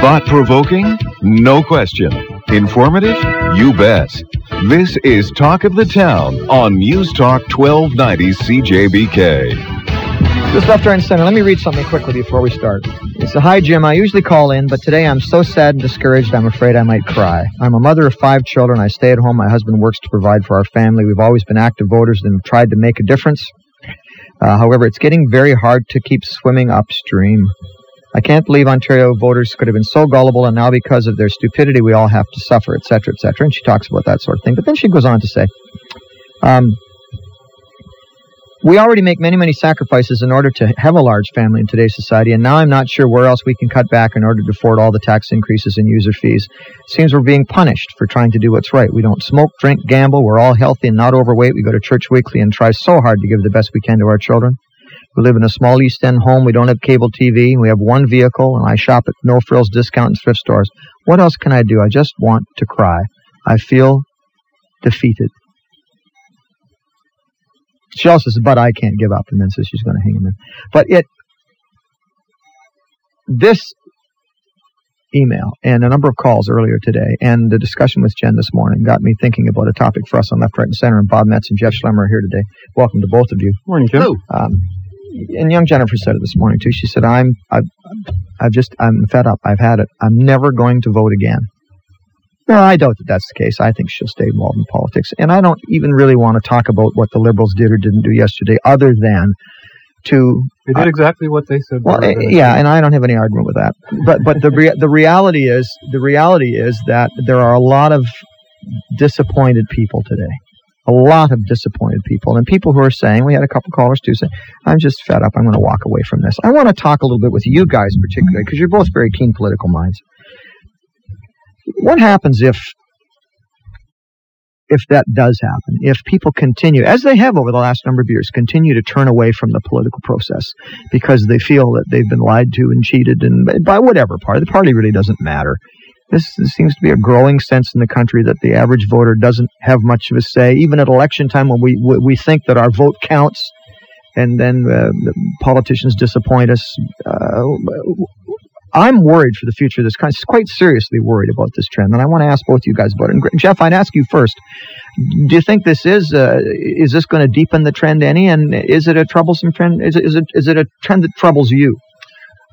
Thought provoking? No question. Informative? You bet. This is Talk of the Town on News Talk 1290 CJBK. This left, right, and center. Let me read something quickly before we start. It's a hi, Jim. I usually call in, but today I'm so sad and discouraged I'm afraid I might cry. I'm a mother of five children. I stay at home. My husband works to provide for our family. We've always been active voters and have tried to make a difference. Uh, however, it's getting very hard to keep swimming upstream. I can't believe Ontario voters could have been so gullible, and now because of their stupidity, we all have to suffer, etc., etc. And she talks about that sort of thing. But then she goes on to say, um, we already make many, many sacrifices in order to have a large family in today's society, and now I'm not sure where else we can cut back in order to afford all the tax increases and user fees. It seems we're being punished for trying to do what's right. We don't smoke, drink, gamble. We're all healthy and not overweight. We go to church weekly and try so hard to give the best we can to our children. We live in a small East End home. We don't have cable TV. We have one vehicle, and I shop at no frills discount and thrift stores. What else can I do? I just want to cry. I feel defeated. She also says, but I can't give up, and then says she's going to hang in there. But it, this email and a number of calls earlier today and the discussion with Jen this morning got me thinking about a topic for us on Left, Right, and Center. And Bob Metz and Jeff Schlemmer are here today. Welcome to both of you. Morning, Jim. Um, and young Jennifer said it this morning too. She said, "I'm, I've, I've just, I'm fed up. I've had it. I'm never going to vote again." Well, I doubt that that's the case. I think she'll stay involved in politics, and I don't even really want to talk about what the Liberals did or didn't do yesterday, other than to they did uh, exactly what they said. Well, they yeah, and I don't have any argument with that. But but the rea- the reality is the reality is that there are a lot of disappointed people today a lot of disappointed people and people who are saying, we had a couple callers too say, I'm just fed up. I'm going to walk away from this. I want to talk a little bit with you guys particularly because you're both very keen political minds. What happens if if that does happen, if people continue, as they have over the last number of years, continue to turn away from the political process because they feel that they've been lied to and cheated and by whatever party, the party really doesn't matter. This, seems to be a growing sense in the country that the average voter doesn't have much of a say, even at election time when we we think that our vote counts, and then uh, politicians disappoint us. Uh, I'm worried for the future of this country. Quite seriously worried about this trend, and I want to ask both you guys about it. And Jeff, I'd ask you first: Do you think this is uh, is this going to deepen the trend any? And is it a troublesome trend? Is it is it is it a trend that troubles you?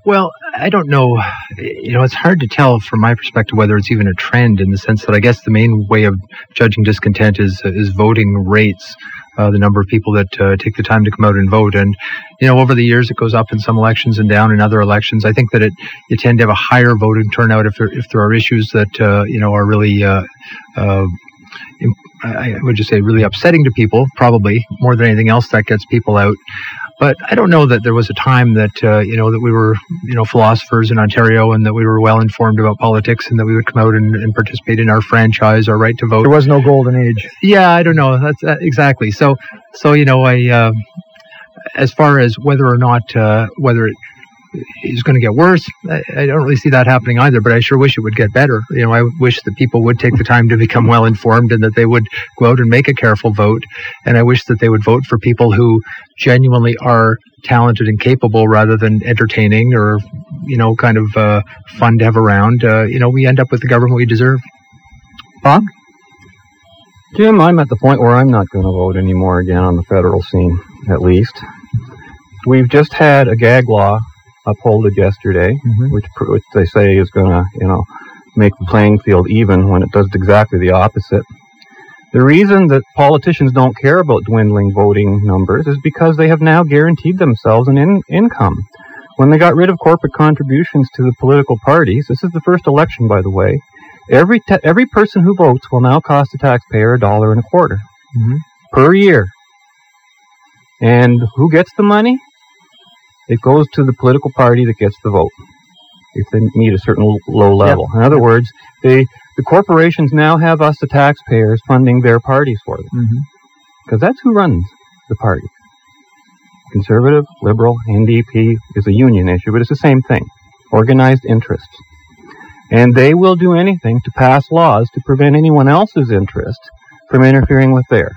Well, I don't know. You know, it's hard to tell from my perspective whether it's even a trend in the sense that I guess the main way of judging discontent is is voting rates. Uh, the number of people that uh, take the time to come out and vote. And, you know, over the years, it goes up in some elections and down in other elections. I think that it, you tend to have a higher voting turnout if there, if there are issues that, uh, you know, are really, uh, uh, I would just say really upsetting to people, probably more than anything else that gets people out. But I don't know that there was a time that uh, you know that we were you know philosophers in Ontario and that we were well informed about politics and that we would come out and, and participate in our franchise, our right to vote. There was no golden age. Yeah, I don't know. That's uh, exactly. So, so you know, I uh, as far as whether or not uh, whether it is going to get worse. I, don't really see that happening either, but I sure wish it would get better. You know, I wish that people would take the time to become well informed and that they would go out and make a careful vote. And I wish that they would vote for people who genuinely are talented and capable rather than entertaining or, you know, kind of uh, fun to have around. Uh, you know, we end up with the government we deserve. Bob? Jim, I'm at the point where I'm not going to vote anymore again on the federal scene, at least. We've just had a gag law upholded yesterday, mm-hmm. which, which they say is going to, you know, make the playing field even when it does exactly the opposite. The reason that politicians don't care about dwindling voting numbers is because they have now guaranteed themselves an in- income. When they got rid of corporate contributions to the political parties, this is the first election, by the way, every, te- every person who votes will now cost the taxpayer a dollar and a quarter mm-hmm. per year. And who gets the money? It goes to the political party that gets the vote if they meet a certain low level. Yep. In other words, they, the corporations now have us, the taxpayers, funding their parties for them. Because mm-hmm. that's who runs the party. Conservative, liberal, NDP is a union issue, but it's the same thing. Organized interests. And they will do anything to pass laws to prevent anyone else's interest from interfering with theirs.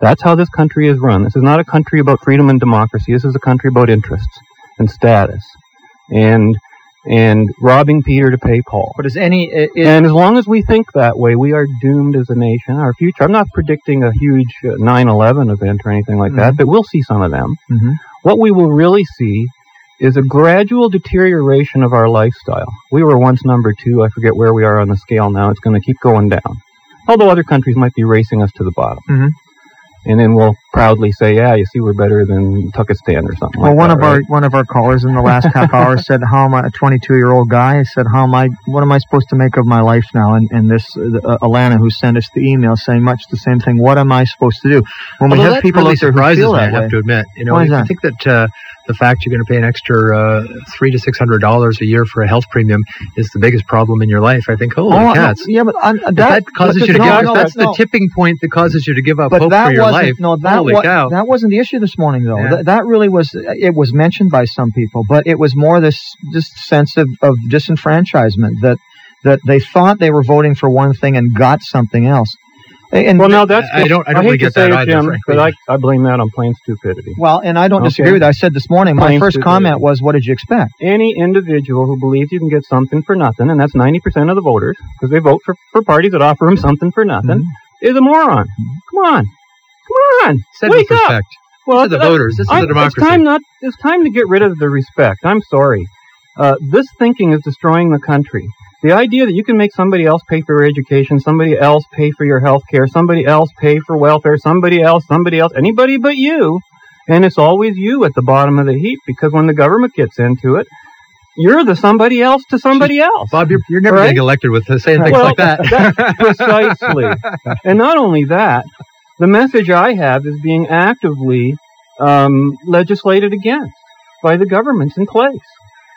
That's how this country is run. This is not a country about freedom and democracy. This is a country about interests and status. and and robbing Peter to pay Paul. But is any it, and as long as we think that way, we are doomed as a nation. Our future. I'm not predicting a huge uh, 9/11 event or anything like mm-hmm. that, but we'll see some of them. Mm-hmm. What we will really see is a gradual deterioration of our lifestyle. We were once number two. I forget where we are on the scale now. It's going to keep going down. Although other countries might be racing us to the bottom. Mm-hmm and then we'll proudly say, "Yeah, you see, we're better than Turkestan or something." Well, like one that, of right? our one of our callers in the last half hour said, "How am I a 22 year old guy?" said, "How am I? What am I supposed to make of my life now?" And and this uh, Alana, who sent us the email, saying much the same thing. What am I supposed to do when Although we have people really out there who feel that me, I have to admit, you know, Why I think that uh, the fact you're going to pay an extra uh, three to six hundred dollars a year for a health premium is the biggest problem in your life. I think, holy oh, cats! No, yeah, but uh, that, that, causes you to no, give. No, that's the tipping point that causes you to give up but hope that for your wasn't, life. No, that holy wa- cow! that wasn't the issue this morning, though. Yeah. Th- that really was. It was mentioned by some people, but it was more this this sense of, of disenfranchisement that that they thought they were voting for one thing and got something else. And well, no, that's I don't. I don't hate really to get say that it, either, Jim, frankly. but I, I blame that on plain stupidity. Well, and I don't Okay. disagree with that. I said this morning, my first stupidity. comment was, what did you expect? Any individual who believes you can get something for nothing, and that's 90% of the voters, because they vote for, for parties that offer them something for nothing, Mm-hmm. is a moron. Come on. Come on. Said Wake with up. respect. Well, are the that- voters. This is I- a democracy. It's time, not, it's time to get rid of the respect. I'm sorry. Uh, this thinking is destroying the country. The idea that you can make somebody else pay for your education, somebody else pay for your health care, somebody else pay for welfare, somebody else, somebody else, anybody but you, and it's always you at the bottom of the heap because when the government gets into it, you're the somebody else to somebody else. Bob, you're, you're never Right? getting elected with saying things Well, like that. that's precisely. and not only that, the message I have is being actively um, legislated against by the governments in place.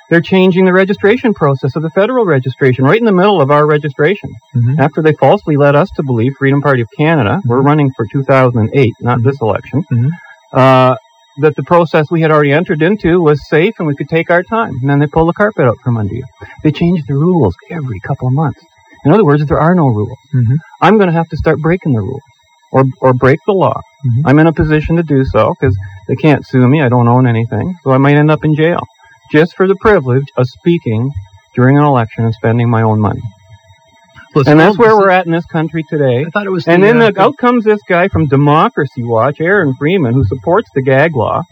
They're changing the registration process of the federal registration right in the middle of our registration. Mhm. After they falsely led us to believe, Freedom Party of Canada, we're running for 2008, not this election, Mhm. uh, that the process we had already entered into was safe and we could take our time. And then they pull the carpet out from under you. They change the rules every couple of months. In other words, there are no rules. Mhm. I'm going to have to start breaking the rules or, or break the law. Mhm. I'm in a position to do so because they can't sue me. I don't own anything. So I might end up in jail just for the privilege of speaking during an election and spending my own money. Well, And that's where we're at in this country today. I thought it was. And the, then uh, the, out comes this guy from Democracy Watch, Aaron Freeman, who supports the gag law,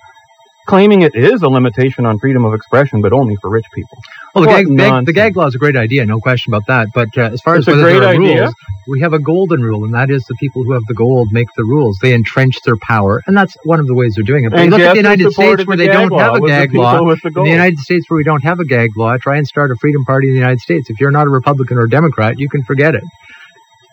claiming it is a limitation on freedom of expression, but only for rich people. Well, the gag, gag, the gag law is a great idea, no question about that. But uh, as far It's as whether there are idea. rules, we have a golden rule, and that is the people who have the gold make the rules. They entrench their power, and that's one of the ways they're doing it. But And look at the United States where the they don't have a gag law. the In the United States where we don't have a gag law, try and start a freedom party in the United States. If you're not a Republican or a Democrat, you can forget it.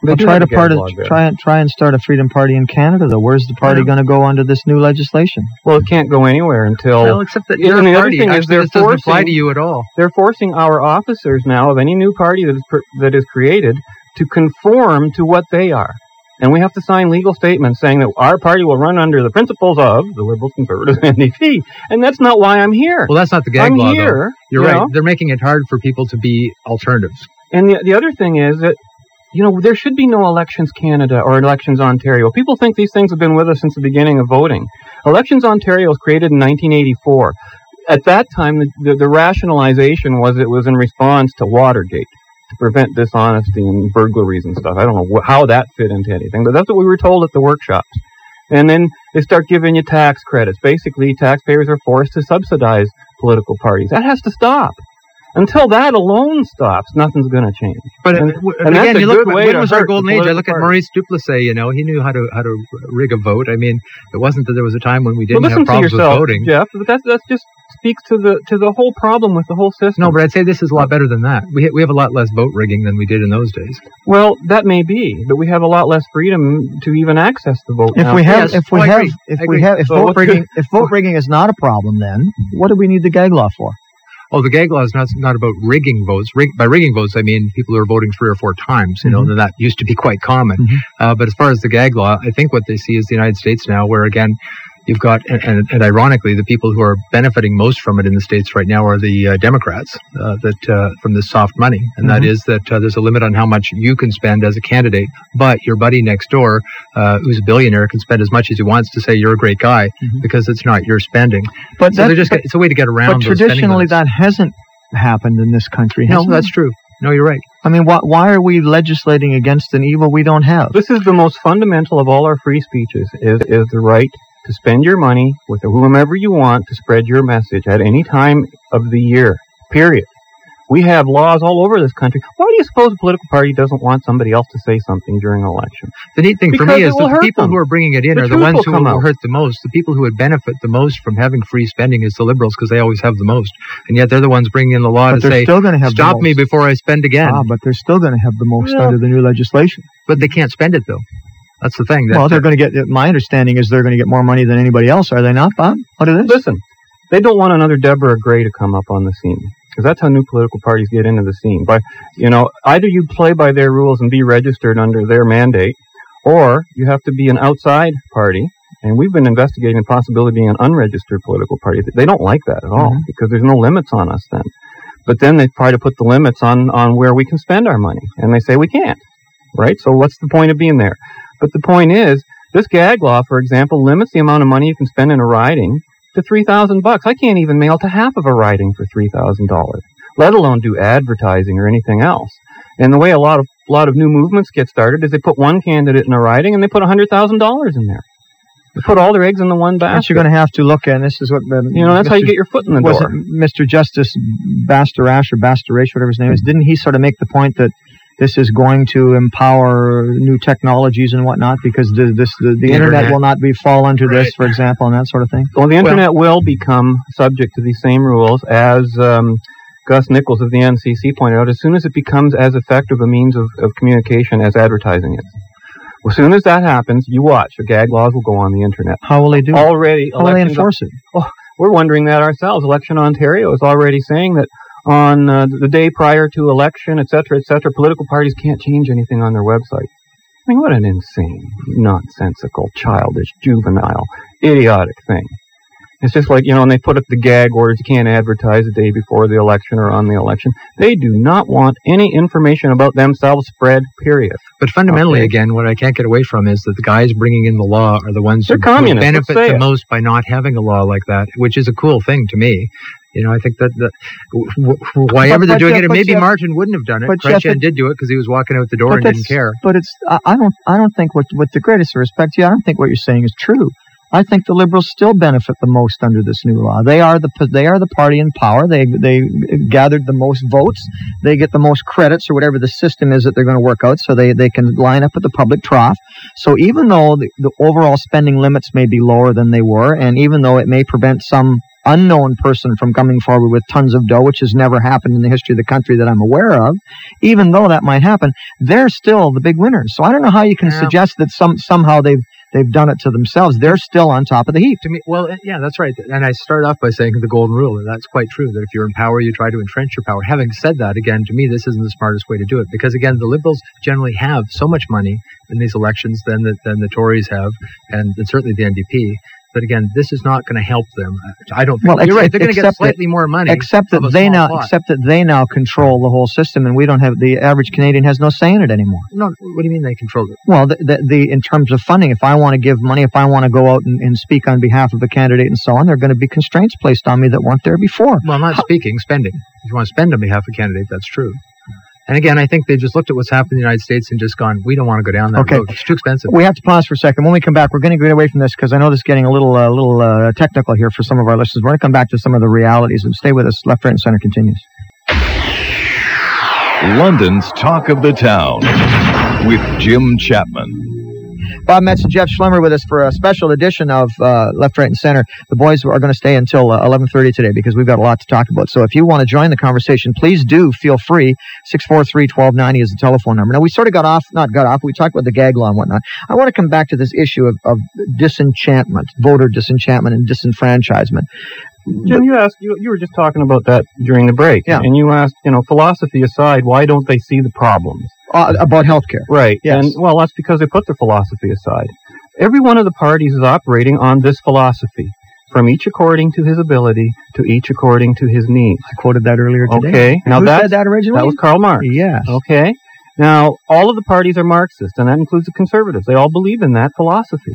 They Well, try to part of, try and try and start a freedom party in Canada. Though, where's the party Yeah. going to go under this new legislation? Well, it can't go anywhere until Well, except that Yeah, you're and a the other party. thing is they're this doesn't apply forcing- to you at all. they're forcing our officers now of any new party that is pr- that is created to conform to what they are. And we have to sign legal statements saying that our party will run under the principles of the Liberals, Conservatives, and NDP. And that's not why I'm here. Well, that's not the gag I'm law, though. here. You're you right. know? They're making it hard for people to be alternatives. And the, the other thing is that, you know, there should be no elections Canada or elections Ontario. People think these things have been with us since the beginning of voting. Elections Ontario was created in 1984. At that time, the, the, the rationalization was it was in response to Watergate to prevent dishonesty and burglaries and stuff. I don't know wh- how that fit into anything, but that's what we were told at the workshops. And then they start giving you tax credits. Basically, taxpayers are forced to subsidize political parties. That has to stop. Until that alone stops, nothing's going to change. But, And- uh, w- and again, you look good at way when was our golden age? I look at Maurice Duplessis. You know, he knew how to how to rig a vote. I mean, it wasn't that there was a time when we didn't listen have to problems yourself, with voting. Jeff. But that that just speaks to the to the whole problem with the whole system. No, but I'd say this is a lot better than that. We ha- we have a lot less vote rigging than we did in those days. well, that may be, but we have a lot less freedom to even access the vote. If now. we have, Yes, if we well, I have, if I we have, if So vote what's rigging, if vote rigging is not a problem, then what do we need the gag law for? Oh, the gag law is not not about rigging votes. Rig, by rigging votes, I mean people who are voting three or four times. You know, Mhm. and that used to be quite common. Mhm. Uh, but as far as the gag law, I think what they see is the United States now, where again, You've got, and, and, and, ironically, the people who are benefiting most from it in the states right now are the uh, Democrats uh, that uh, from the soft money, and mm-hmm. that is that uh, there's a limit on how much you can spend as a candidate, but your buddy next door, uh, who's a billionaire, can spend as much as he wants to say you're a great guy mm-hmm. because it's not your spending. But so just but, it's a way to get around. But traditionally, that hasn't happened in this country. No, that's true. No, you're right. I mean, why, why are we legislating against an evil we don't have? This is the most fundamental of all our free speeches: is is the right to spend your money with whomever you want to spread your message at any time of the year. Period. We have laws all over this country. Why do you suppose a political party doesn't want somebody else to say something during an election? The neat thing because for me is that the people them. who are bringing it in the are the ones who will hurt the most. The people who would benefit the most from having free spending is the liberals because they always have the most. And yet they're the ones bringing in the law but to say, still have stop me before I spend again. Ah, but they're still going to have the most yeah. under the new legislation. But they can't spend it, though. That's the thing. well, they're going to get. My understanding is they're going to get more money than anybody else. Are they not, Bob? What is this? Listen, they don't want another Deborah Grey to come up on the scene because that's how new political parties get into the scene. But you know, either you play by their rules and be registered under their mandate, or you have to be an outside party. And we've been investigating the possibility of being an unregistered political party. They don't like that at all mm-hmm. because there's no limits on us then. But then they try to put the limits on on where we can spend our money, and they say we can't. Right? So what's the point of being there? But the point is, this gag law, for example, limits the amount of money you can spend in a riding to three thousand bucks. I can't even mail to half of a riding for three thousand dollars, let alone do advertising or anything else. And the way a lot of a lot of new movements get started is they put one candidate in a riding and they put hundred thousand dollars in there. They put all their eggs in the one basket. You're going to have to look at, and this is what the, you know. That's Mr. how you get your foot in the door. Mr. Justice Bastarache or Bastarache, whatever his name is? Hmm. Didn't he sort of make the point that this is going to empower new technologies and whatnot because the, this the, the, the internet, internet, will not be fall under right. this, for example, and that sort of thing. Well, the internet well, will become subject to these same rules as um, Gus Nichols of the NCC pointed out. As soon as it becomes as effective a means of, of communication as advertising is. As soon as that happens, you watch. The gag laws will go on the internet. How will they do Already, it? How will they enforce it? Oh, we're wondering that ourselves. Election Ontario is already saying that on uh, the day prior to election, etc., etc., political parties can't change anything on their website. I mean, what an insane, nonsensical, childish, juvenile, idiotic thing. It's just like, you know, when they put up the gag orders, you can't advertise the day before the election or on the election. They do not want any information about themselves spread, period. But fundamentally, okay. again, what I can't get away from is that the guys bringing in the law are the ones They're who benefit the it. most by not having a law like that, which is a cool thing to me. You know, I think that the, why ever they're doing it, maybe Jeff, Martin wouldn't have done it. But Jeff, did do it because he was walking out the door and didn't care. But it's I don't I don't think what with the greatest respect to you, I don't think what you're saying is true. I think the liberals still benefit the most under this new law. They are the they are the party in power. They they gathered the most votes. They get the most credits or whatever the system is that they're going to work out. So they, they can line up at the public trough. So even though the, the overall spending limits may be lower than they were, and even though it may prevent some unknown person from coming forward with tons of dough, which has never happened in the history of the country that I'm aware of, even though that might happen, they're still the big winners. So I don't know how you can yeah. suggest that some somehow they've they've done it to themselves. They're still on top of the heap. To me, well, yeah, that's right. And I start off by saying the golden rule, and that's quite true. That if you're in power, you try to entrench your power. Having said that, again, to me, this isn't the smartest way to do it because, again, the liberals generally have so much money in these elections than the, than the Tories have, and, and certainly the NDP but again, this is not going to help them. I don't think well, you're right. They're going to get slightly that, more money. Except that they now, plot. except that they now control the whole system, and we don't have the average Canadian has no say in it anymore. No, what do you mean they control it? Well, the, the, the in terms of funding, if I want to give money, if I want to go out and, and, speak on behalf of a candidate and so on, there are going to be constraints placed on me that weren't there before. Well, not How, speaking, spending. If you want to spend on behalf of a candidate, that's true. And again, I think they just looked at what's happened in the United States and just gone, we don't want to go down that okay. road. It's too expensive. We have to pause for a second. When we come back, we're going to get away from this because I know this is getting a little, uh, little uh, technical here for some of our listeners. We're going to come back to some of the realities and stay with us. Left, right, and center continues. London's Talk of the Town with Jim Chapman. Bob Metz and Jeff Schlemmer with us for a special edition of uh, Left, Right, and Center. The boys are going to stay until uh, 11:30 today because we've got a lot to talk about. So if you want to join the conversation, please do feel free. 643-1290 is the telephone number. Now we sort of got off, not got off. We talked about the gag law and whatnot. I want to come back to this issue of, of disenchantment, voter disenchantment, and disenfranchisement. Jim, you asked you, you were just talking about that during the break, yeah. and you asked, you know, philosophy aside, why don't they see the problems uh, about healthcare? Right. Yes. And well, that's because they put their philosophy aside. Every one of the parties is operating on this philosophy. From each according to his ability, to each according to his needs. I quoted that earlier today. Okay. Now Who said that originally? that was Karl Marx. Yes. Okay. Now, all of the parties are Marxist, and that includes the conservatives. They all believe in that philosophy.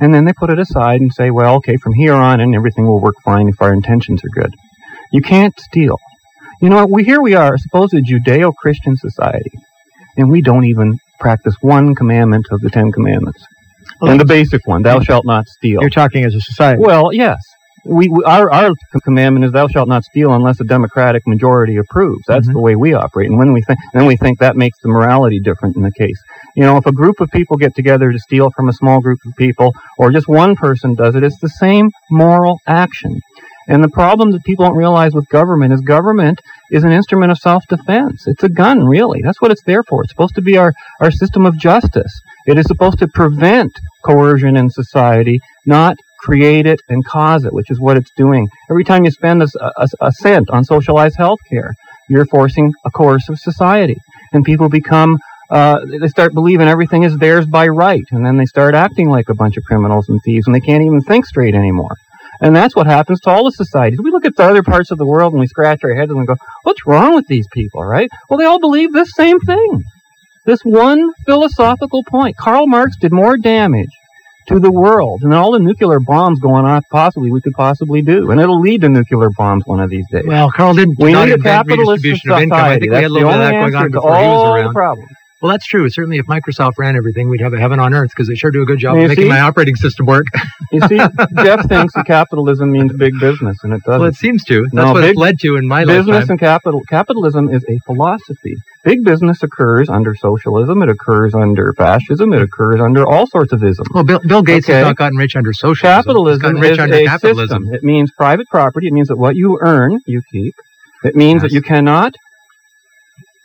And then they put it aside and say, well, okay, from here on and everything will work fine if our intentions are good. You can't steal. You know, we here we are, supposed a Judeo-Christian society, and we don't even practice one commandment of the Ten Commandments. and the basic one, thou shalt not steal. You're talking as a society. Well, yes. We, we our our commandment is thou shalt not steal unless a democratic majority approves. That's Mhm. the way we operate. And when we think then we think that makes the morality different in the case. You know, if a group of people get together to steal from a small group of people or just one person does it, it's the same moral action. And the problem that people don't realize with government is government is an instrument of self-defense. It's a gun, really. That's what it's there for. It's supposed to be our, our system of justice. It is supposed to prevent coercion in society, not create it and cause it, which is what it's doing. Every time you spend a, a, a cent on socialized health care, you're forcing a coercive society. And people become, uh, they start believing everything is theirs by right. And then they start acting like a bunch of criminals and thieves, and they can't even think straight anymore. And that's what happens to all the societies. We look at the other parts of the world and we scratch our heads and we go, what's wrong with these people, right? Well, they all believe this same thing. This one philosophical point. Karl Marx did more damage to the world than all the nuclear bombs going off possibly we could possibly do. And it'll lead to nuclear bombs one of these days. Well, Karl didn't we not need a capitalist society. of income. I think we That's had a the little bit of that going on to before he was all the around. problems. Well, that's true. Certainly, if Microsoft ran everything, we'd have a heaven on earth because they sure do a good job You of making see? my operating system work. You see, Jeff thinks that capitalism means big business, and it doesn't. well, it seems to. That's No, what it's led to in my life. business lifetime. and capital capitalism is a philosophy. Big business occurs under socialism. It occurs under fascism. It occurs under all sorts of isms. Well, Bill, Bill Gates Okay. has not gotten rich under socialism. He's Capitalism gotten rich is under a capitalism. system. It means private property. It means that what you earn, you keep. It means that you cannot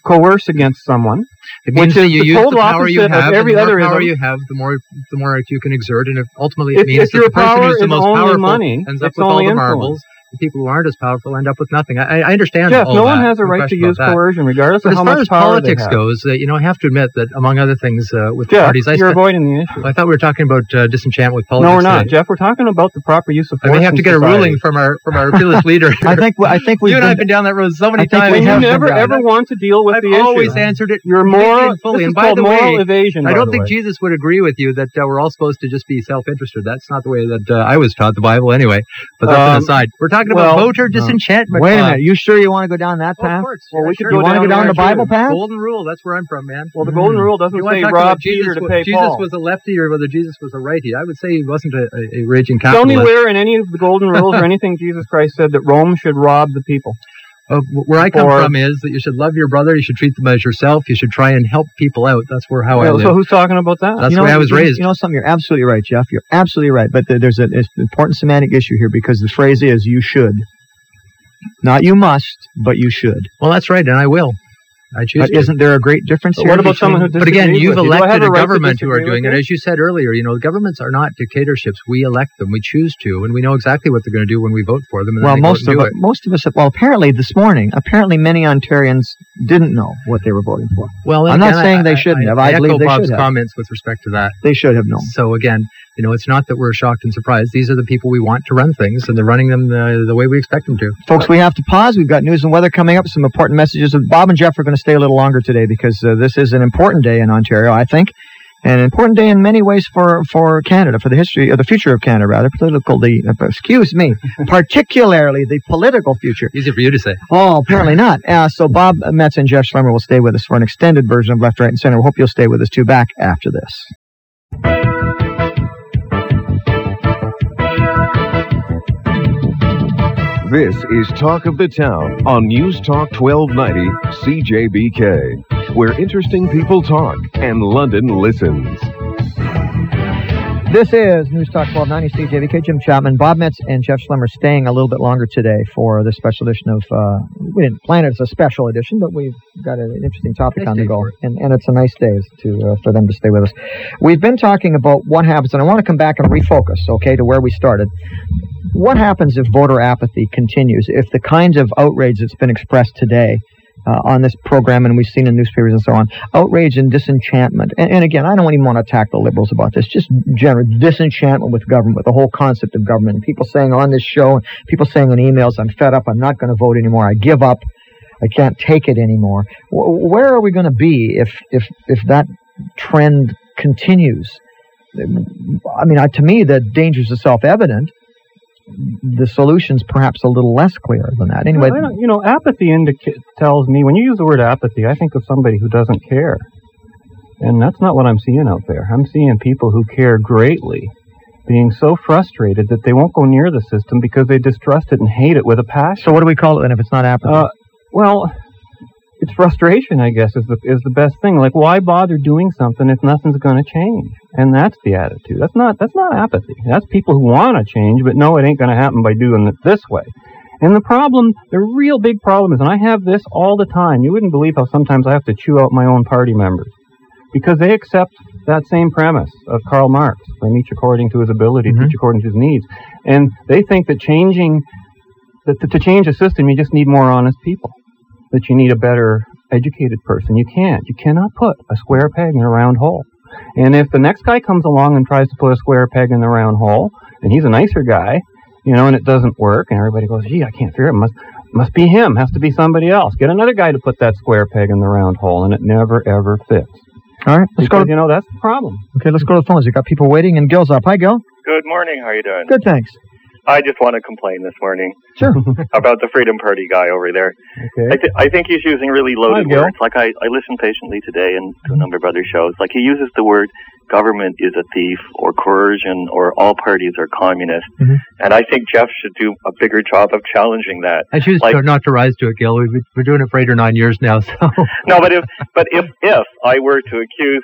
coerce against someone. It means which that is you the use the total power you opposite of have. every the other more power ism. you have, the more the more you can exert, and if ultimately If- it means if that your the person power who's the most powerful money, ends up with all the marbles. The people who aren't as powerful end up with nothing. I, I understand Jeff, no that. one has a right to use that. coercion, regardless But of as how far much as power politics they have. goes, uh, you know, I have to admit that among other things, uh, with Jeff, parties, I, you're avoiding the issue. I thought we were talking about uh, disenchantment with politics. No, we're not, today. Jeff. We're talking about the proper use of I force. may have to get a ruling from our from our fearless leader. I think I think we've you and I have been, down that road so many times. we have never ever it. want to deal with the issue. I've always answered it You're moral. fully. And by the moral way, evasion. I don't think. Jesus would agree with you that uh, we're all supposed to just be self-interested. That's not the way that uh, I was taught the Bible anyway. But that's an aside. We're talking well, about voter disenchantment. Wait a minute. You sure you want to go down that oh, of path? course. Well, we Yeah, could go You want to go down down the Bible too. path? Golden rule. That's where I'm from, man. Well, the Mm. golden rule doesn't say rob Peter Jesus, to pay Jesus Paul. was a lefty or whether Jesus was a righty. I would say he wasn't a, a, a raging Tell me capitalist. where in any of the golden rules or anything Jesus Christ said that Rome should rob the people. Uh, where I come Or- from is that you should love your brother. You should treat them as yourself. You should try and help people out. That's where how I live. so who's talking about that? That's you the know, way I was you- raised. You know something? You're absolutely right, Jeff. You're absolutely right. But there- there's a, it's an important semantic issue here because the phrase is "you should," not "you must," but "you should." well, that's right, and I will. I choose But isn't there a great difference But here? what about someone who But again, you've elected a a right government who are doing it. As you said earlier, you know, governments are not dictatorships. We elect them. We choose to, and we know exactly what they're going to do when we vote for them. And Well, most of it, most of us. Well, apparently this morning, apparently many Ontarians didn't know what they were voting for. Well, I'm not saying I- they shouldn't I, have. I echo believe they Bob's should have. comments with respect to that. They should have known. So again, you know, it's not that we're shocked and surprised. These are the people we want to run things, and they're running them the, the way we expect them to. Folks, we have to pause. We've got news and weather coming up, some important messages. Bob and Jeff are going to stay a little longer today because uh, this is an important day in Ontario, I think. And an important day in many ways for, for Canada, for the history, or the future of Canada, rather. Political, the, uh, excuse me, particularly the political future. Easy for you to say. Oh, apparently not. Uh, so Bob Metz and Jeff Schlemmer will stay with us for an extended version of Left, Right, and Center. We hope you'll stay with us too back after this. This is Talk of the Town on News Talk 1290 CJBK, where interesting people talk and London listens. This is News Talk 1290 CJBK. Jim Chapman, Bob Metz, and Jeff Schlemmer staying a little bit longer today for this special edition of. Uh, we didn't plan it as a special edition, but we've got an interesting topic Nice on the go, and, and it's a nice day to uh, for them to stay with us. We've been talking about what happens, and I want to come back and refocus, okay, to where we started. What happens if voter apathy continues? If the kinds of outrage that's been expressed today uh, on this program, and we've seen in newspapers and so on, outrage and disenchantment. And, and again, I don't even want to attack the liberals about this, just general disenchantment with government, the whole concept of government. People saying on this show, people saying in emails, I'm fed up, I'm not going to vote anymore, I give up, I can't take it anymore. Where are we going to be if, if, if that trend continues? I mean, to me, the dangers are self-evident the solution's perhaps a little less clear than that. Anyway, you know, apathy indica- tells me when you use the word apathy, I think of somebody who doesn't care, and that's not what I'm seeing out there. I'm seeing people who care greatly, being so frustrated that they won't go near the system because they distrust it and hate it with a passion. So, what do we call it then if it's not apathy? Uh, well, it's frustration, I guess, is the is the best thing. Like, why bother doing something if nothing's going to change? And that's the attitude. That's not that's not apathy. That's people who want to change, but know it ain't going to happen by doing it this way. And the problem, the real big problem is, and I have this all the time. You wouldn't believe how sometimes I have to chew out my own party members because they accept that same premise of Karl Marx: They each according to his ability, mm-hmm. each according to his needs," and they think that changing that to change a system, you just need more honest people that you need a better educated person. You can't. You cannot put a square peg in a round hole. And if the next guy comes along and tries to put a square peg in the round hole, and he's a nicer guy, you know, and it doesn't work, and everybody goes, gee, I can't figure it. Must must be him. Has to be somebody else. Get another guy to put that square peg in the round hole, and it never ever fits. All right, let's because, go. You know, that's the problem. Okay, let's go to the phones. You got people waiting, and Gil's up. Hi, Gil. Good morning. How are you doing? Good, thanks. I just want to complain this morning. Sure. about the Freedom Party guy over there. Okay. I, th- I think he's using really loaded Hi, words. Like I, I listened patiently today and to a number of other shows. Like he uses the word government is a thief or coercion or all parties are communist. Mm-hmm. And I think Jeff should do a bigger job of challenging that. I choose like, not to rise to it, Gil. We've been doing it for eight or nine years now. So no, but if but if if I were to accuse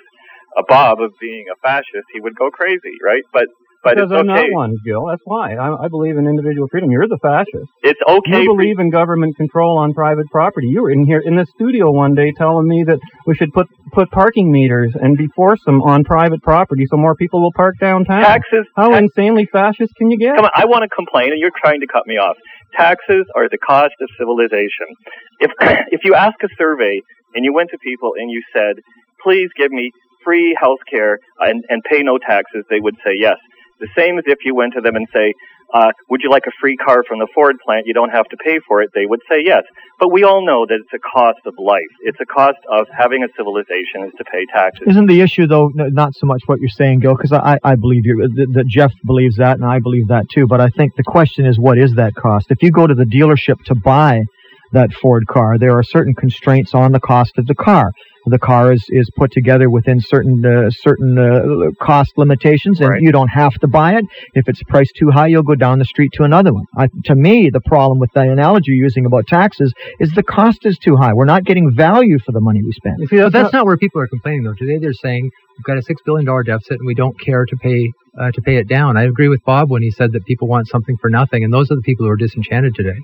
a Bob of being a fascist, he would go crazy, right? But but because I'm okay. not one, Gil. That's why I, I, believe in individual freedom. You're the fascist. It's okay. You believe in government control on private property. You were in here in the studio one day telling me that we should put put parking meters and be force them on private property so more people will park downtown. Taxes. How tax- insanely fascist can you get? Come on, I want to complain, and you're trying to cut me off. Taxes are the cost of civilization. If if you ask a survey and you went to people and you said, "Please give me free health care and, and pay no taxes," they would say yes. The same as if you went to them and say, uh, would you like a free car from the Ford plant? You don't have to pay for it. They would say yes. But we all know that it's a cost of life. It's a cost of having a civilization is to pay taxes. Isn't the issue, though, not so much what you're saying, Gil, because I, I believe you, that, that Jeff believes that, and I believe that too. But I think the question is, what is that cost? If you go to the dealership to buy that Ford car, there are certain constraints on the cost of the car the car is, is put together within certain uh, certain uh, cost limitations, and right. you don't have to buy it. If it's priced too high, you'll go down the street to another one. I, to me, the problem with the analogy you're using about taxes is the cost is too high. We're not getting value for the money we spend. See, that's, that's not, not, where people are complaining though. Today they're saying we've got a six billion dollar deficit and we don't care to pay uh, to pay it down. I agree with Bob when he said that people want something for nothing, and those are the people who are disenchanted today.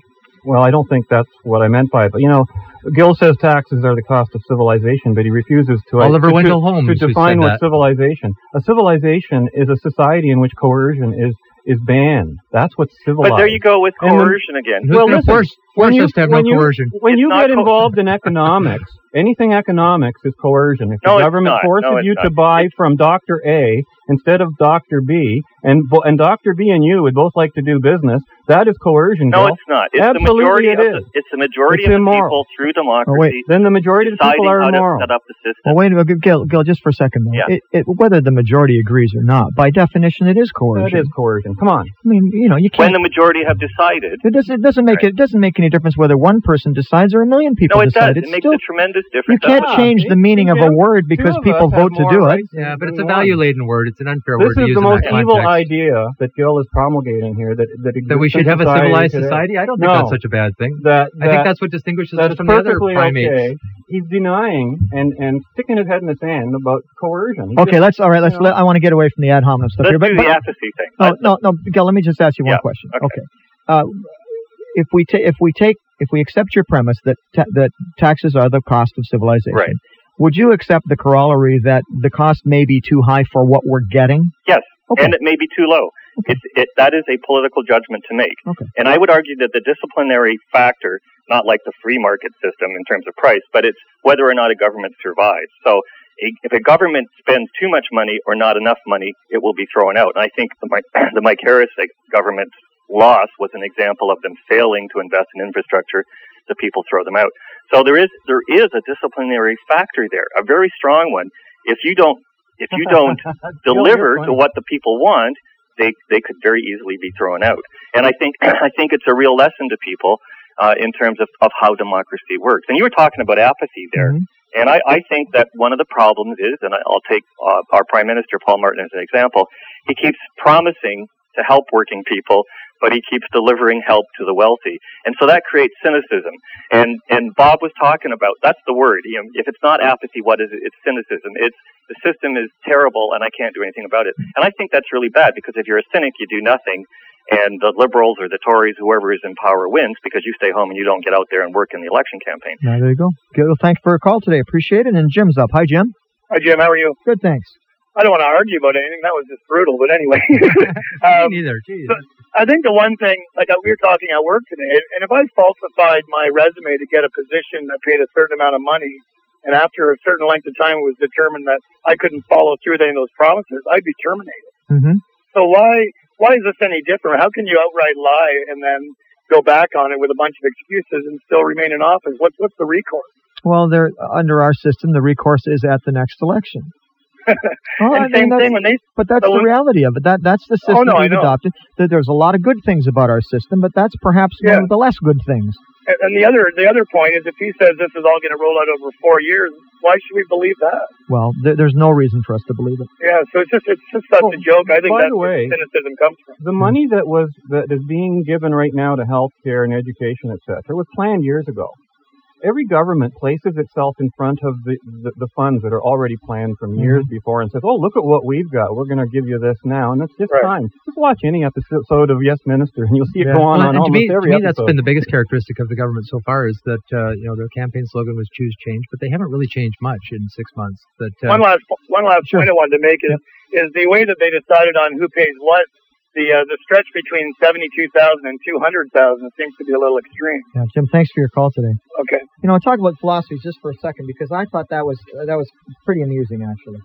Well, I don't think that's what I meant by it. But, you know, Gil says taxes are the cost of civilization, but he refuses to, uh, Oliver to, Wendell Holmes to define what civilization. A civilization is a society in which coercion is is banned. That's what's civilized. But there you go with coercion again. Well, listen, force, force you, us to have no you, coercion. When it's you get involved in economics, anything economics is coercion. If no, the government forces no, you not. to buy from Doctor A instead of Doctor B, and and Doctor B and you would both like to do business, that is coercion. No, it's not. It's Absolutely the majority it. The, it's the majority it's of immoral. the people through democracy. Oh, wait. Then the majority of the people are immoral. set up the system. Well, wait a minute, Gil, Gil, just for a second though. Yeah. It, it, whether the majority agrees or not, by definition, it is coercion. That is coercion. Come on. I mean, you know, you can't. When the majority have decided. It doesn't, it doesn't make right. it, doesn't make any difference whether one person decides or a million people no, it decide. Does. It's it makes still, a tremendous difference. You can't change the meaning of a word because people vote to do it. Yeah, but it's a value-laden word. It's an unfair this word to is use the most evil idea that Gil is promulgating here. That that, that we should have a civilized today. society. I don't think no, that's such a bad thing. That, that I think that's what distinguishes that's us from the other perfectly primates. okay. He's denying and and sticking his head in the sand about coercion. He Okay, just, let's all right. Let's. you know, Let, I want to get away from the ad hominem stuff Let's here. But, do but the apathy thing. no, no, no, Gil. Let me just ask you one Yeah, question. okay. Uh, if we take if we take if we accept your premise that ta- that taxes are the cost of civilization, Right. would you accept the corollary that the cost may be too high for what we're getting? Yes, Okay. and it may be too low. It's, it, that is a political judgment to make. Okay. And I would argue that the disciplinary factor, not like the free market system in terms of price, but it's whether or not a government survives. So if a government spends too much money or not enough money, it will be thrown out. And I think the Mike, the Mike Harris government's loss was an example of them failing to invest in infrastructure. The people throw them out. So there is there is a disciplinary factor there, a very strong one. If you don't if you don't deliver to what the people want, they they could very easily be thrown out. And I think I think it's a real lesson to people uh, in terms of, of how democracy works. And you were talking about apathy there. Mhm. And I, I think that one of the problems is, and I'll take uh, our Prime Minister Paul Martin as an example, he keeps promising to help working people, but he keeps delivering help to the wealthy. And so that creates cynicism. And, and Bob was talking about, that's the word. You know, if it's not apathy, what is it? It's cynicism. It's, the system is terrible and I can't do anything about it. And I think that's really bad because if you're a cynic, you do nothing. And the liberals or the Tories, whoever is in power wins because you stay home and you don't get out there and work in the election campaign. Now, there you go. Good. Well, thanks for a call today. Appreciate it. And Jim's up. Hi, Jim. Hi, Jim. How are you? Good, thanks. I don't want to argue about anything. That was just brutal. But anyway, um, neither. So- I think the one thing, like uh, we were talking at work today, and if I falsified my resume to get a position that paid a certain amount of money, and after a certain length of time it was determined that I couldn't follow through with any of those promises, I'd be terminated. Mm-hmm. So why why is this any different? How can you outright lie and then go back on it with a bunch of excuses and still remain in office? What's what's the recourse? Well, they're under our system. The recourse is at the next election. Well, and mean, same that's- thing when they But that's So the reality of it. That that's the oh, system Oh, no, we've adopted. That there's a lot of good things about our system, but that's perhaps Yeah. one of the less good things. And, and the other the other point is, if he says this is all going to roll out over four years, why should we believe that? Well, th- there's no reason for us to believe it. Yeah, so it's just it's just such Well, a joke. I think that's the where cynicism comes from. The money that was that is being given right now to healthcare and education, etc., was planned years ago. Every government places itself in front of the, the, the funds that are already planned from years before and says, "Oh, look at what we've got. We're going to give you this now," and it's just Right. time. Just watch any episode of Yes Minister, and you'll see it Yeah. go on Well, on and to almost me, to every me that's episode. been the biggest characteristic of the government so far is that uh, you know their campaign slogan was "Choose Change," but they haven't really changed much in six months. But uh, one last one last Sure. point I wanted to make is is the way that they decided on who pays what. The uh, the stretch between seventy two thousand and two hundred thousand seems to be a little extreme. Yeah, Jim, thanks for your call today. Okay. You know, i talk about philosophies just for a second because I thought that was uh, that was pretty amusing actually.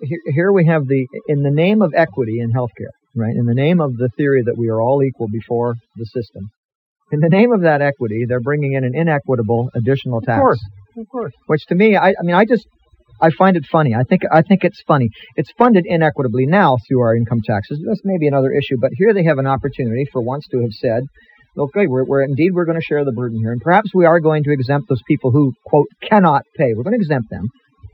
Here, here we have the in the name of equity in healthcare, right? In the name of the theory that we are all equal before the system. In the name of that equity, they're bringing in an inequitable additional tax. Of course, of course. which to me, I, I mean, I just, I find it funny. I think, I think it's funny. It's funded inequitably now through our income taxes. This may be another issue, but here they have an opportunity for once to have said, okay, we're, we're indeed we're going to share the burden here, and perhaps we are going to exempt those people who quote cannot pay. We're going to exempt them.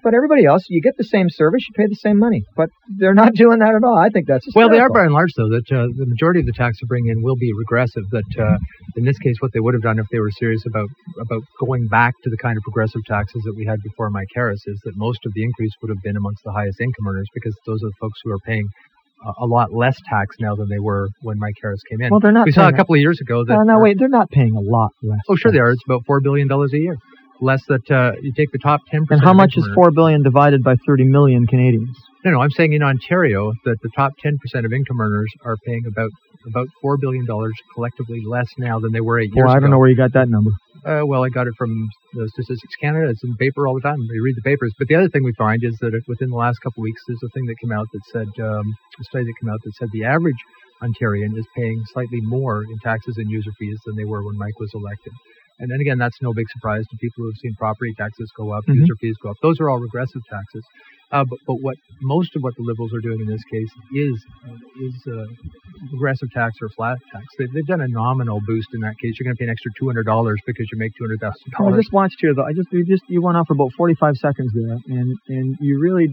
But everybody else, you get the same service, you pay the same money. But they're not doing that at all. I think that's Well, they are by and large, though, that uh, the majority of the tax they bring in will be regressive. That uh, in this case, what they would have done if they were serious about about going back to the kind of progressive taxes that we had before Mike Harris is that most of the increase would have been amongst the highest income earners because those are the folks who are paying a lot less tax now than they were when Mike Harris came in. Well, they're not we saw a couple of years ago that. Oh, no, wait, they're not paying a lot less. Oh, sure they are. It's about four billion dollars a year. Less that uh, you take the top ten percent. And how much is four billion divided by thirty million Canadians? No, no, I'm saying in Ontario that the top 10% of income earners are paying about about four billion dollars collectively less now than they were eight Well, years I don't ago. know where you got that number. Uh, well, I got it from the Statistics Canada. It's in the paper all the time. You read the papers. But the other thing we find is that within the last couple of weeks, there's a thing that came out that said um, a study that came out that said the average Ontarian is paying slightly more in taxes and user fees than they were when Mike was elected. And then again, that's no big surprise to people who have seen property taxes go up, Mhm. user fees go up. Those are all regressive taxes. Uh, but, but what most of what the liberals are doing in this case is uh, is uh, regressive tax or flat tax. They've, they've done a nominal boost in that case. You're going to pay an extra two hundred dollars because you make two hundred thousand dollars. I just watched here though. I just you just you went on for about forty five seconds there, and and you really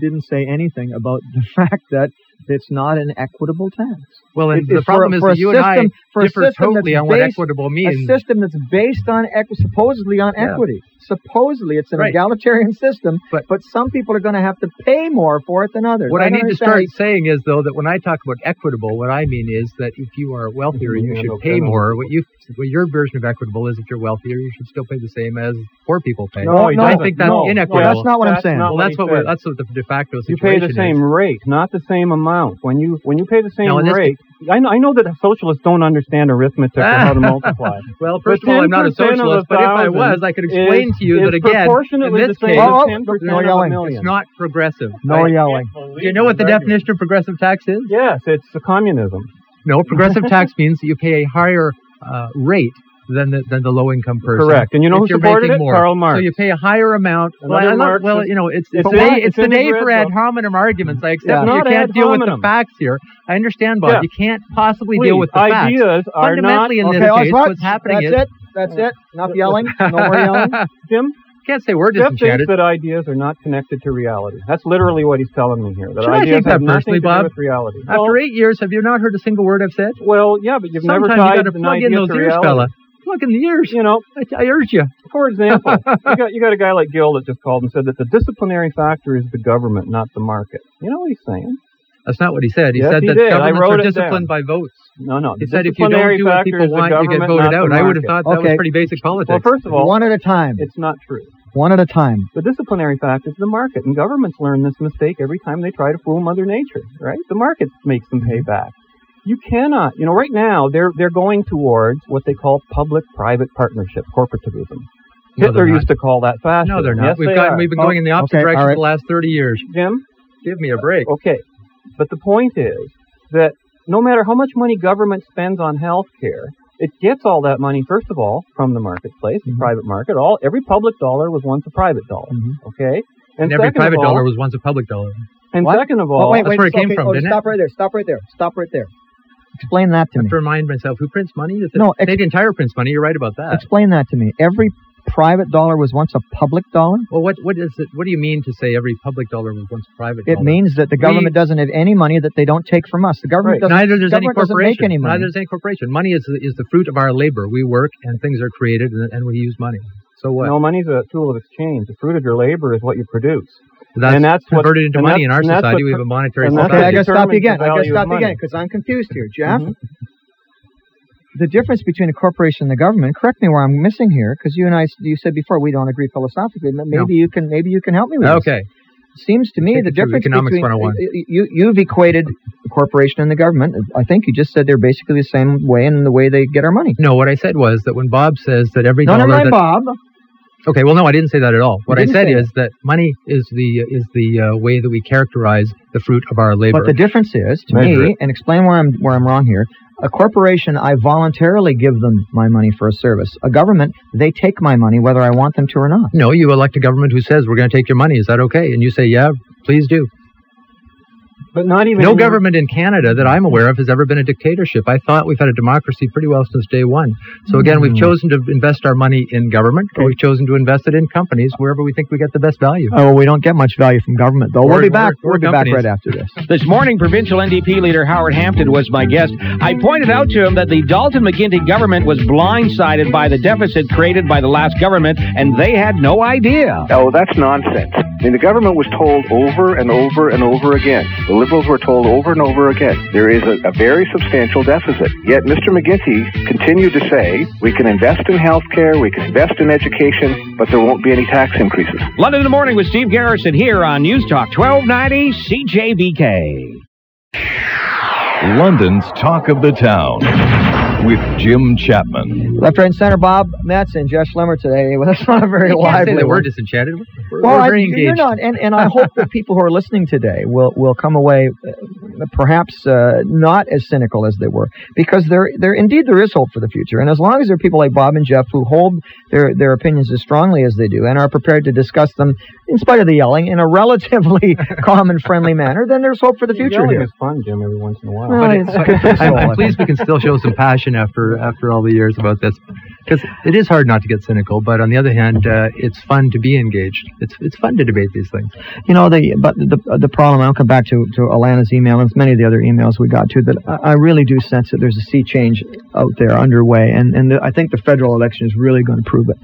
didn't say anything about the fact that it's not an equitable tax. Well, and It- the it's for problem is for that you and I for a differ totally that's on what equitable means. A system that's based on equi- supposedly on Yeah. equity. Supposedly it's an Right. egalitarian system, But- but some people are going to have to pay more for it than others. What I, don't need to start saying is, though, that when I talk about equitable, what I mean is that if you are wealthier, you should no pay penalty. more. What you, what your version of equitable is, if you're wealthier, you should still pay the same as poor people pay. No, he no, I think that's No, No, inequitable. that's not what I'm saying. well, what that's he what we're, that's what the de facto situation is. You pay the same is. rate, not the same amount. Amount. When you when you pay the same No, and this- rate, I know I know that socialists don't understand arithmetic or how to multiply. Well, first of all, I'm not a 10% of a socialist, but if I was, I could explain is- to you that again, in this case, Oh, 10% no a yelling. million. it's not progressive. No right? yelling. Do you know what the definition of progressive tax is? Yes, it's a communism. No, progressive tax means that you pay a higher uh, rate than the than the low income person. Correct. And you know who supported it? more. Karl Marx. So you pay a higher amount. Well, I love- well, you know, it's, it's, day, it's the day for ad hominem arguments. I accept Yeah. you can't deal with the facts here. I understand, Bob. Yeah. You can't possibly Please, deal with the facts. ideas are not. Fundamentally, in Okay, this case, Oswald, what's happening that's is it. That's it. Enough yelling. No more yelling. Jim, can't say we're disenchanted. that ideas are not connected to reality. That's literally what he's telling me here. That Should I ideas take that have nothing personally, to do Bob? with reality. After well, eight years, have you not heard a single word I've said? well, yeah, but you've never Sometimes tied you got to an plug idea in those to ears, reality. fella. Plug in the ears. You know, I, I urge you. for example, you got you got a guy like Gil that just called and said that the disciplinary factor is the government, not the market. You know what he's saying? That's not what he said. He Yes, said he that did. I governments wrote are it down. disciplined by votes. No, no. He said if you don't do what people want, you get voted out. I would have market. thought that was pretty basic politics. Well, first of all, One at a time. it's not true. One at a time. The disciplinary factor is the market, and governments learn this mistake every time they try to fool Mother Nature, right? The market makes them pay back. You cannot, you know, right now they're they're going towards what they call public-private partnership, corporativism. No, Hitler used to call that fascism. no, they're not. Yes, we've they got are. we've been Oh, going in the opposite okay, direction all for right. the last 30 years. Jim. Give me a break. Okay, but the point is that no matter how much money government spends on health care, it gets all that money first of all from the marketplace, the Mhm. private market. All every public dollar was once a private dollar. Mhm. Okay, and every private all- dollar was once a public dollar. And What? second of Oh, all, wait, that's wait. where it came okay, from, oh, didn't it? stop right there. Stop right there. Stop right there. Explain that to I me. have to remind myself who prints money. It's No, ex- Canadian Tire prints money. You're right about that. Explain that to me. Every private dollar was once a public dollar. well, what what is it? What do you mean to say every public dollar was once a private It dollar? means that the government doesn't have any money that they don't take from us. The government Right. doesn't. Neither there's any government doesn't corporation. make any money. Neither does any corporation. Money is the, is the fruit of our labor. We work and things are created and, and we use money. So what? no, money's a tool of exchange. The fruit of your labor is what you produce. That's, and that's what- converted into money in our that's- and that's society. We have a monetary and that's Okay, I got to stop you again. I got to stop you again because I'm confused here, Jeff. Mhm. The difference between a corporation and the government. Correct me where I'm missing here, because you and I, you said before we don't agree philosophically. but Maybe you can, maybe you can help me with this. Okay. Seems to me Take the oh it through difference Economics between you, you've equated the corporation and the government. I think you just said they're basically the same way in the way they get our money. No, what I said was that when Bob says that every No, dollar never mind, that Bob. Okay, well, no, I didn't say that at all. What I said is that money is the is the uh, way that we characterize the fruit of our labor. But the difference is, to Measure me, and explain where I'm where I'm wrong here. A corporation, I voluntarily give them my money for a service. A government, they take my money whether I want them to or not. no, you elect a government who says we're going to take your money. Is that okay? And you say, yeah, please do. But not even No in your- government in Canada that I'm aware of has ever been a dictatorship. I thought we've had a democracy pretty well since day one. So again, we've Mm. chosen to invest our money in government, or we've chosen to invest it in companies wherever we think we get the best value. Oh, well, we don't get much value from government, though. Or- we'll be or- back. or we'll be back right after this. This morning, provincial NDP leader Howard Hampton was my guest. I pointed out to him that the Dalton McGuinty government was blindsided by the deficit created by the last government, and they had no idea. Oh, that's nonsense. I mean, the government was told over and over and over again. The Liberals were told over and over again there is a, a very substantial deficit. Yet Mr. McGuinty continued to say we can invest in health care, we can invest in education, but there won't be any tax increases. London in the morning with Steve Garrison here on News Talk 1290 CJBK. London's Talk of the Town with Jim Chapman. Left, right, and center, Bob Metz and Jeff Schlemmer today. Well, that's not a very You can't lively say that we're disenchanted. We're, Well, we're I, very you're not, and, and I hope that people who are listening today will, will come away uh, perhaps uh, not as cynical as they were, because there there indeed there is hope for the future, and as long as there are people like Bob and Jeff who hold their their opinions as strongly as they do and are prepared to discuss them in spite of the yelling in a relatively calm and friendly manner, then there's hope for the future Yelling here. is fun, Jim, every once in a while. Well, But it's it's- good I'm, I'm pleased we can still show some passion after after all the years about this, because it is hard not to get cynical. But on the other hand, uh, it's fun to be engaged. It's it's fun to debate these things. You know, the but the the problem. I'll come back to to Alana's email and many of the other emails we got to. That I, I really do sense that there's a sea change out there underway, and and the, I think the federal election is really going to prove it.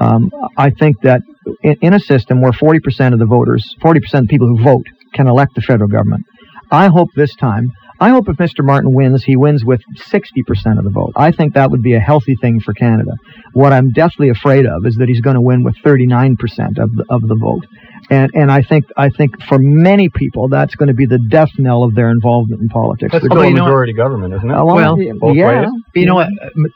Um, I think that in, in a system where 40% of the voters, 40% of the people who vote, can elect the federal government, I hope this time. I hope if Mr. Martin wins, he wins with 60% of the vote. I think that would be a healthy thing for Canada. What I'm deathly afraid of is that he's going to win with 39% of the, of the vote. And and I think I think for many people that's going to be the death knell of their involvement in politics. That's still a majority government, isn't it? Uh, well, both yeah. ways. But you know what?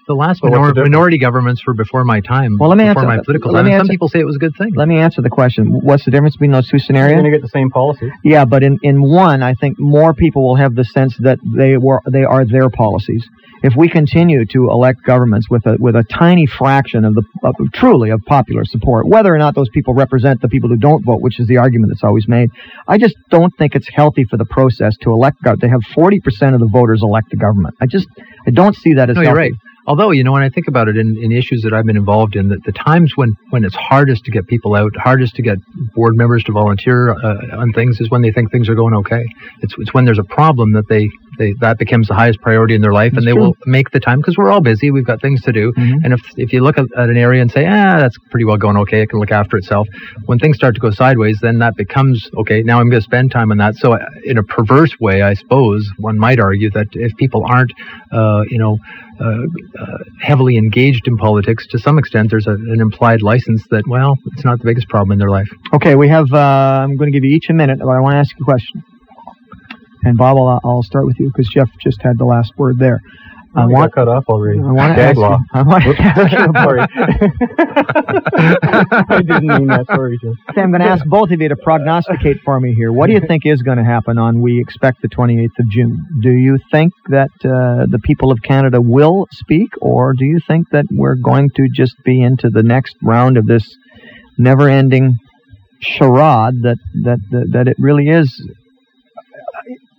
The last So what's minor- the minority governments were before my time. Well, let me before answer- my political let time. me and Some people say it was a good thing. Let me answer the question. What's the difference between those two You're scenarios? going to get the same policy. Yeah, but in, in one, I think more people will have the sense that they were they are their policies. If we continue to elect governments with a with a tiny fraction of the of, truly of popular support, whether or not those people represent the people who don't vote, which is the argument that's always made, I just don't think it's healthy for the process to elect to have forty percent of the voters elect the government. I just I don't see that as No, you're healthy. right. Although, you know, when I think about it in, in issues that I've been involved in, that the times when, when it's hardest to get people out, hardest to get board members to volunteer uh, on things is when they think things are going okay. It's, it's when there's a problem that they, they that becomes the highest priority in their life That's and they true. will make the time because we're all busy. We've got things to do. Mhm. And if, if you look at, at an area and say, ah, that's pretty well going okay, it can look after itself. When things start to go sideways, then that becomes, okay, now I'm going to spend time on that. So in a perverse way, I suppose, one might argue that if people aren't, uh, you know, heavily engaged in politics, to some extent, there's a, an implied license that, well, it's not the biggest problem in their life. Okay, we have. Uh, I'm going to give you each a minute, but I want to ask you a question. And Bob, I'll, I'll start with you because Jeff just had the last word there. I want cut off already. I want to ask law. you. I want to ask Sorry. I didn't mean that. Sorry, Jim. I'm going to ask both of you to prognosticate for me here. What do you think is going to happen on we expect the 28th of June? Do you think that uh, the people of Canada will speak, or do you think that we're going to just be into the next round of this never-ending charade that that that, that it really is?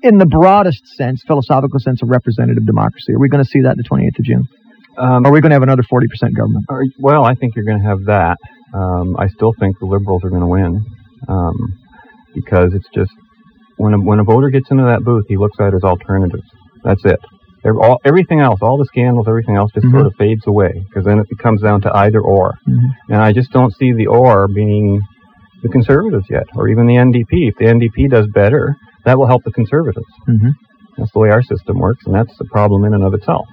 In the broadest sense, philosophical sense of representative democracy, are we going to see that the 28th of June? Um, Are we going to have another 40% government? Or- well, I think you're going to have that. Um, I still think the Liberals are going to win um, because it's just when a, when a voter gets into that booth, he looks at his alternatives. That's it. Ev- all, everything else, all the scandals, everything else, just Mhm. sort of fades away because then it comes down to either or. Mhm. And I just don't see the or being the Conservatives yet, or even the NDP. If the NDP does better, that will help the Conservatives. Mhm. That's the way our system works, and that's the problem in and of itself.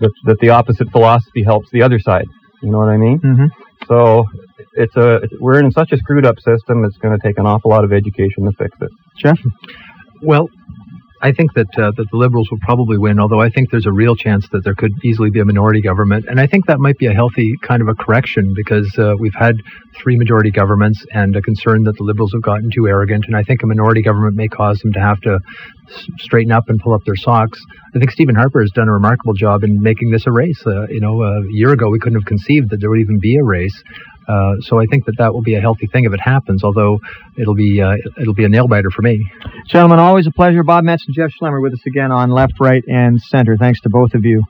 That, that the opposite philosophy helps the other side. You know what I mean? Mhm. So it's a we're in such a screwed up system. It's going to take an awful lot of education to fix it. Jeff? Well, I think that uh, that the Liberals will probably win, although I think there's a real chance that there could easily be a minority government, and I think that might be a healthy kind of a correction because uh, we've had three majority governments and a concern that the Liberals have gotten too arrogant, and I think a minority government may cause them to have to s- straighten up and pull up their socks. I think Stephen Harper has done a remarkable job in making this a race. Uh, you know, a year ago we couldn't have conceived that there would even be a race. Uh, so I think that that will be a healthy thing if it happens. Although it'll be uh, it'll be a nail biter for me. Gentlemen, always a pleasure. Bob Metz and Jeff Schlemmer with us again on Left, Right, and Center. Thanks to both of you.